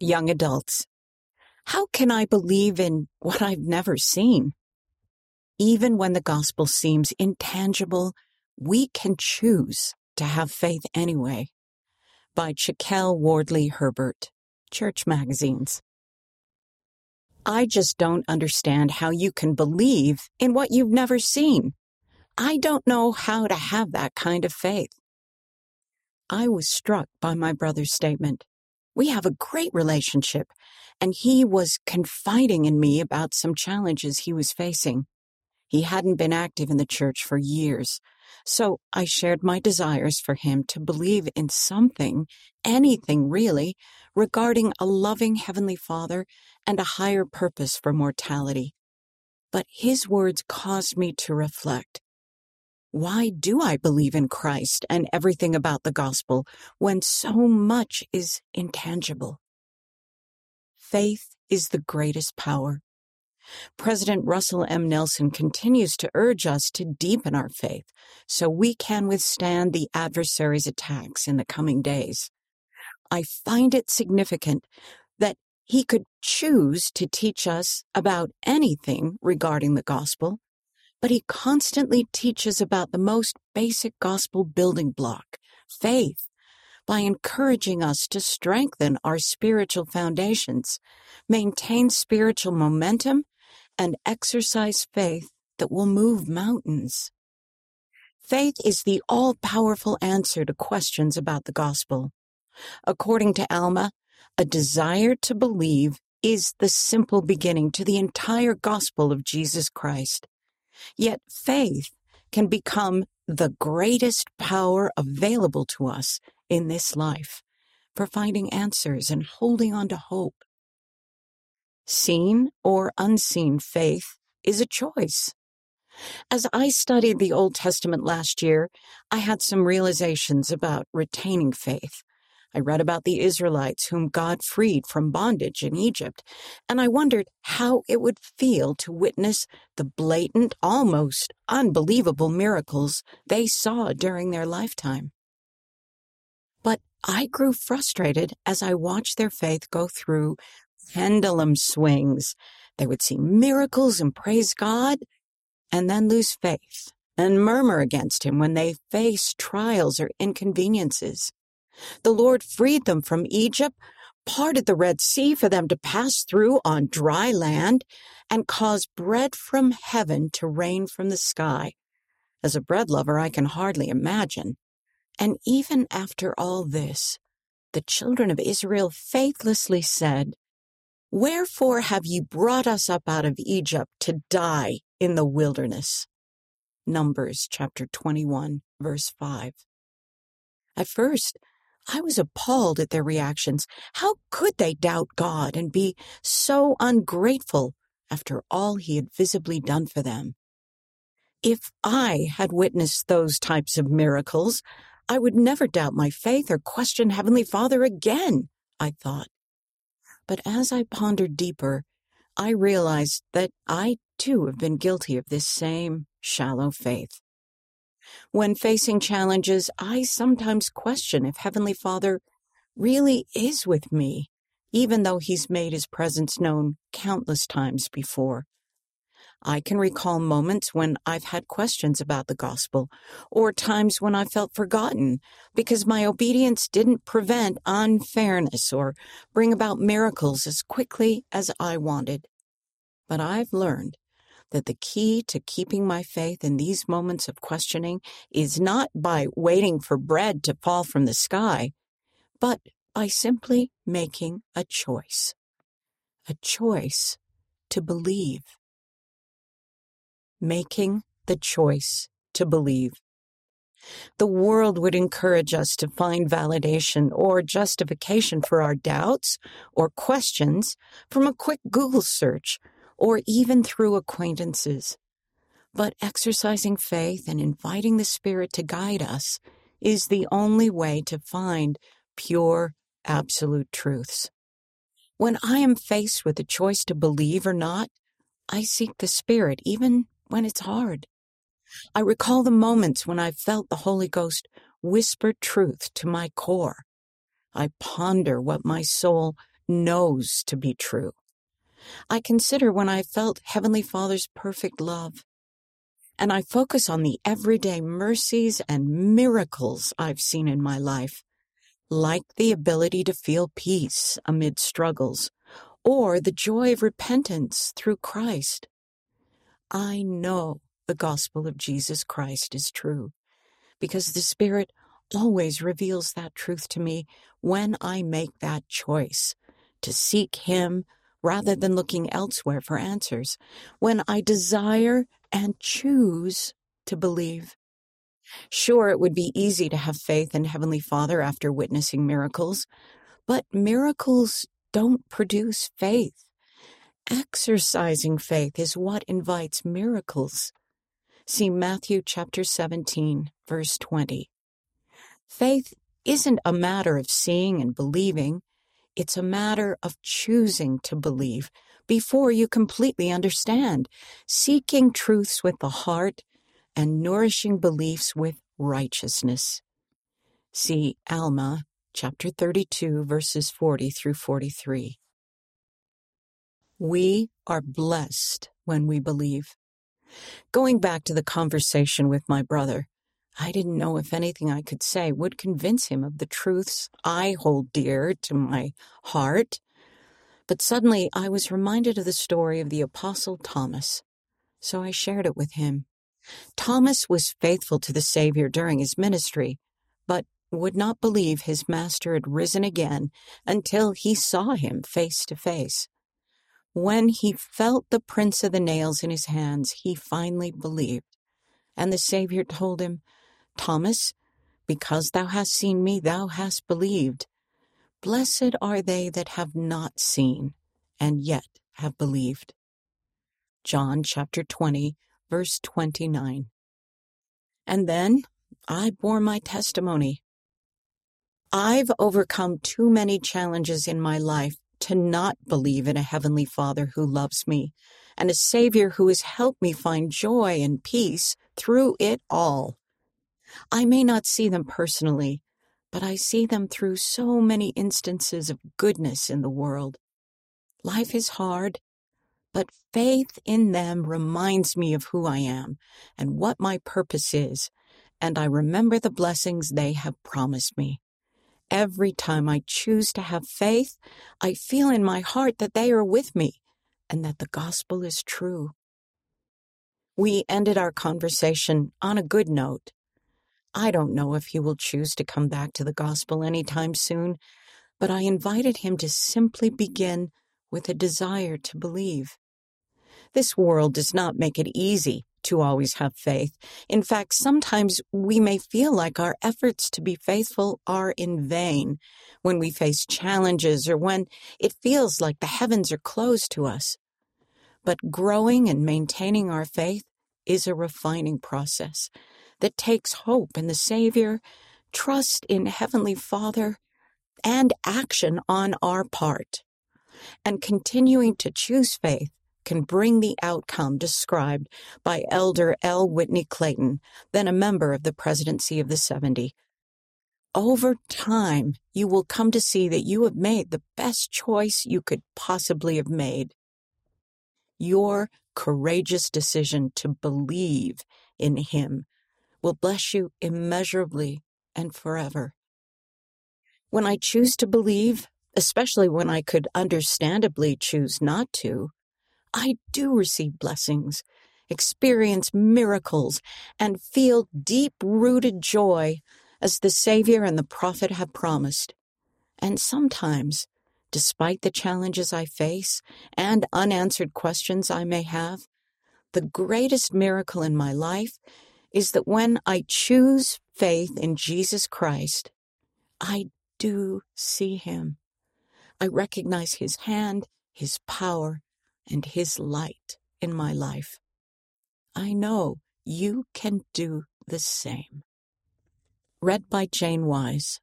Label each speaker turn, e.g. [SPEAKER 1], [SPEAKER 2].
[SPEAKER 1] young adults. How can I believe in what I've never seen? Even when the gospel seems intangible, we can choose to have faith anyway. By Chakell Wardleigh Herbert, Church Magazines. I just don't understand how you can believe in what you've never seen. I don't know how to have that kind of faith. I was struck by my brother's statement. We have a great relationship, and he was confiding in me about some challenges he was facing. He hadn't been active in the church for years, so I shared my desires for him to believe in something, anything really, regarding a loving Heavenly Father and a higher purpose for mortality. But his words caused me to reflect. Why do I believe in Christ and everything about the gospel when so much is intangible? Faith is the greatest power. President Russell M. Nelson continues to urge us to deepen our faith so we can withstand the adversary's attacks in the coming days. I find it significant that he could choose to teach us about anything regarding the gospel but he constantly teaches about the most basic gospel building block, faith, by encouraging us to strengthen our spiritual foundations, maintain spiritual momentum, and exercise faith that will move mountains. Faith is the all powerful answer to questions about the gospel. According to Alma, a desire to believe is the simple beginning to the entire gospel of Jesus Christ. Yet faith can become the greatest power available to us in this life for finding answers and holding on to hope. Seen or unseen faith is a choice. As I studied the Old Testament last year, I had some realizations about retaining faith. I read about the Israelites whom God freed from bondage in Egypt, and I wondered how it would feel to witness the blatant, almost unbelievable miracles they saw during their lifetime. But I grew frustrated as I watched their faith go through pendulum swings. They would see miracles and praise God, and then lose faith and murmur against Him when they face trials or inconveniences. The Lord freed them from Egypt, parted the Red Sea for them to pass through on dry land, and caused bread from heaven to rain from the sky. As a bread lover, I can hardly imagine. And even after all this, the children of Israel faithlessly said, Wherefore have ye brought us up out of Egypt to die in the wilderness? Numbers chapter 21, verse 5. At first, I was appalled at their reactions. How could they doubt God and be so ungrateful after all he had visibly done for them? If I had witnessed those types of miracles, I would never doubt my faith or question Heavenly Father again, I thought. But as I pondered deeper, I realized that I too have been guilty of this same shallow faith. When facing challenges, I sometimes question if Heavenly Father really is with me, even though He's made His presence known countless times before. I can recall moments when I've had questions about the gospel, or times when I felt forgotten because my obedience didn't prevent unfairness or bring about miracles as quickly as I wanted. But I've learned that the key to keeping my faith in these moments of questioning is not by waiting for bread to fall from the sky, but by simply making a choice. A choice to believe. Making the choice to believe. The world would encourage us to find validation or justification for our doubts or questions from a quick Google search or even through acquaintances. But exercising faith and inviting the Spirit to guide us is the only way to find pure, absolute truths. When I am faced with the choice to believe or not, I seek the Spirit even when it's hard. I recall the moments when I felt the Holy Ghost whisper truth to my core. I ponder what my soul knows to be true. I consider when I felt Heavenly Father's perfect love. And I focus on the everyday mercies and miracles I've seen in my life, like the ability to feel peace amid struggles, or the joy of repentance through Christ. I know the gospel of Jesus Christ is true because the Spirit always reveals that truth to me when I make that choice to seek Him rather than looking elsewhere for answers, when I desire and choose to believe. Sure, it would be easy to have faith in Heavenly Father after witnessing miracles, but miracles don't produce faith. Exercising faith is what invites miracles. See Matthew chapter 17, verse 20. Faith isn't a matter of seeing and believing, it's a matter of choosing to believe before you completely understand, seeking truths with the heart and nourishing beliefs with righteousness. See Alma chapter 32, verses 40 through 43. We are blessed when we believe. Going back to the conversation with my brother, I didn't know if anything I could say would convince him of the truths I hold dear to my heart. But suddenly I was reminded of the story of the Apostle Thomas, so I shared it with him. Thomas was faithful to the Savior during his ministry, but would not believe his master had risen again until he saw him face to face. When he felt the prints of the nails in his hands, he finally believed. And the Savior told him, Thomas, because thou hast seen me, thou hast believed. Blessed are they that have not seen, and yet have believed. John chapter 20, verse 29. And then I bore my testimony. I've overcome too many challenges in my life to not believe in a Heavenly Father who loves me and a Savior who has helped me find joy and peace through it all. I may not see them personally, but I see them through so many instances of goodness in the world. Life is hard, but faith in them reminds me of who I am and what my purpose is, and I remember the blessings they have promised me. Every time I choose to have faith, I feel in my heart that they are with me and that the gospel is true. We ended our conversation on a good note. I don't know if he will choose to come back to the gospel anytime soon, but I invited him to simply begin with a desire to believe. This world does not make it easy to always have faith. In fact, sometimes we may feel like our efforts to be faithful are in vain when we face challenges or when it feels like the heavens are closed to us. But growing and maintaining our faith is a refining process that takes hope in the Savior, trust in Heavenly Father, and action on our part. And continuing to choose faith can bring the outcome described by Elder L. Whitney Clayton, then a member of the Presidency of the 70. Over time, you will come to see that you have made the best choice you could possibly have made. Your courageous decision to believe in Him will bless you immeasurably and forever. When I choose to believe, especially when I could understandably choose not to, I do receive blessings, experience miracles, and feel deep rooted joy as the Savior and the prophet have promised. And sometimes, despite the challenges I face and unanswered questions I may have, the greatest miracle in my life is that when I choose faith in Jesus Christ, I do see Him. I recognize His hand, His power, and His light in my life. I know you can do the same. Read by Jane Wise.